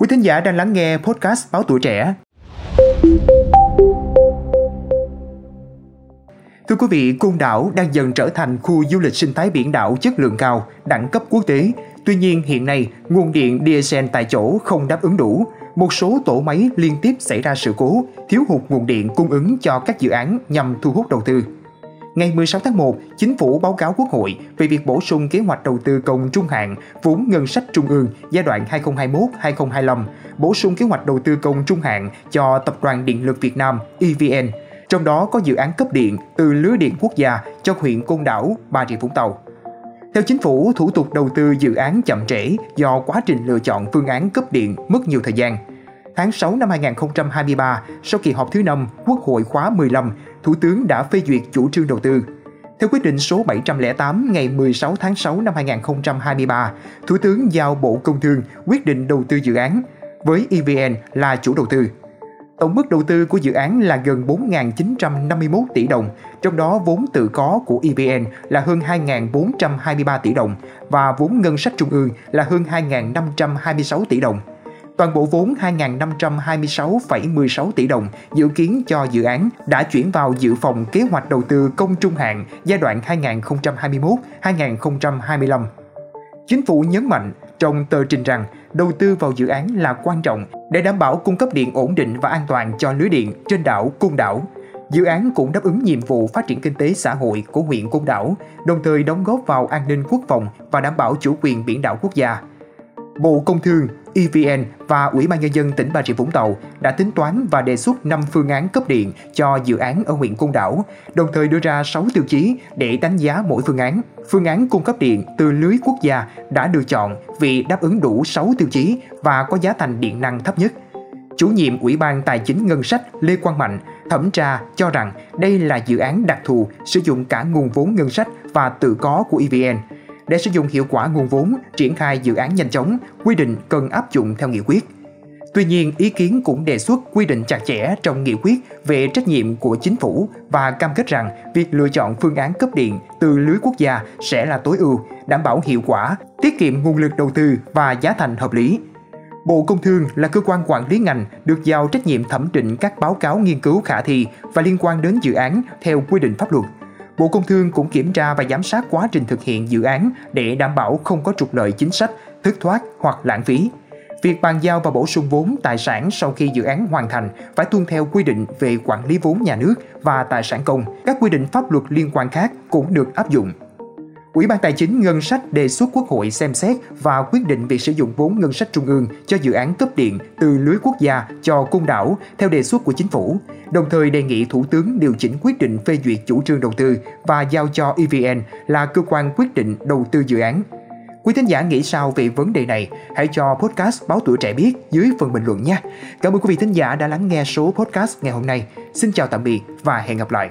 Quý thính giả đang lắng nghe podcast Báo Tuổi Trẻ. Thưa quý vị, Côn Đảo đang dần trở thành khu du lịch sinh thái biển đảo chất lượng cao, đẳng cấp quốc tế. Tuy nhiên, hiện nay, nguồn điện diesel tại chỗ không đáp ứng đủ. Một số tổ máy liên tiếp xảy ra sự cố, thiếu hụt nguồn điện cung ứng cho các dự án nhằm thu hút đầu tư ngày 16 tháng 1, Chính phủ báo cáo Quốc hội về việc bổ sung kế hoạch đầu tư công trung hạn vốn ngân sách trung ương giai đoạn 2021-2025, bổ sung kế hoạch đầu tư công trung hạn cho Tập đoàn Điện lực Việt Nam EVN, trong đó có dự án cấp điện từ lưới điện quốc gia cho huyện Côn Đảo, Bà Rịa Vũng Tàu. Theo chính phủ, thủ tục đầu tư dự án chậm trễ do quá trình lựa chọn phương án cấp điện mất nhiều thời gian. Tháng 6 năm 2023, sau kỳ họp thứ 5, Quốc hội khóa 15, Thủ tướng đã phê duyệt chủ trương đầu tư. Theo quyết định số 708 ngày 16 tháng 6 năm 2023, Thủ tướng giao Bộ Công Thương quyết định đầu tư dự án với EVN là chủ đầu tư. Tổng mức đầu tư của dự án là gần 4.951 tỷ đồng, trong đó vốn tự có của EVN là hơn 2.423 tỷ đồng và vốn ngân sách trung ương là hơn 2.526 tỷ đồng. Toàn bộ vốn 2.526,16 tỷ đồng dự kiến cho dự án đã chuyển vào dự phòng kế hoạch đầu tư công trung hạn giai đoạn 2021-2025. Chính phủ nhấn mạnh trong tờ trình rằng đầu tư vào dự án là quan trọng để đảm bảo cung cấp điện ổn định và an toàn cho lưới điện trên đảo Côn Đảo. Dự án cũng đáp ứng nhiệm vụ phát triển kinh tế xã hội của huyện Côn Đảo, đồng thời đóng góp vào an ninh quốc phòng và đảm bảo chủ quyền biển đảo quốc gia. Bộ Công Thương, EVN và Ủy ban Nhân dân tỉnh Bà Rịa Vũng Tàu đã tính toán và đề xuất 5 phương án cấp điện cho dự án ở huyện Côn Đảo, đồng thời đưa ra 6 tiêu chí để đánh giá mỗi phương án. Phương án cung cấp điện từ lưới quốc gia đã được chọn vì đáp ứng đủ 6 tiêu chí và có giá thành điện năng thấp nhất. Chủ nhiệm Ủy ban Tài chính Ngân sách Lê Quang Mạnh thẩm tra cho rằng đây là dự án đặc thù sử dụng cả nguồn vốn ngân sách và tự có của EVN – để sử dụng hiệu quả nguồn vốn, triển khai dự án nhanh chóng, quy định cần áp dụng theo nghị quyết. Tuy nhiên, ý kiến cũng đề xuất quy định chặt chẽ trong nghị quyết về trách nhiệm của chính phủ và cam kết rằng việc lựa chọn phương án cấp điện từ lưới quốc gia sẽ là tối ưu, đảm bảo hiệu quả, tiết kiệm nguồn lực đầu tư và giá thành hợp lý. Bộ Công Thương là cơ quan quản lý ngành được giao trách nhiệm thẩm định các báo cáo nghiên cứu khả thi và liên quan đến dự án theo quy định pháp luật. Bộ Công Thương cũng kiểm tra và giám sát quá trình thực hiện dự án để đảm bảo không có trục lợi chính sách, thất thoát hoặc lãng phí. Việc bàn giao và bổ sung vốn tài sản sau khi dự án hoàn thành phải tuân theo quy định về quản lý vốn nhà nước và tài sản công. Các quy định pháp luật liên quan khác cũng được áp dụng. Ủy ban Tài chính Ngân sách đề xuất Quốc hội xem xét và quyết định việc sử dụng vốn ngân sách trung ương cho dự án cấp điện từ lưới quốc gia cho cung đảo theo đề xuất của chính phủ, đồng thời đề nghị Thủ tướng điều chỉnh quyết định phê duyệt chủ trương đầu tư và giao cho EVN là cơ quan quyết định đầu tư dự án. Quý thính giả nghĩ sao về vấn đề này? Hãy cho podcast Báo Tuổi Trẻ biết dưới phần bình luận nhé. Cảm ơn quý vị thính giả đã lắng nghe số podcast ngày hôm nay. Xin chào tạm biệt và hẹn gặp lại.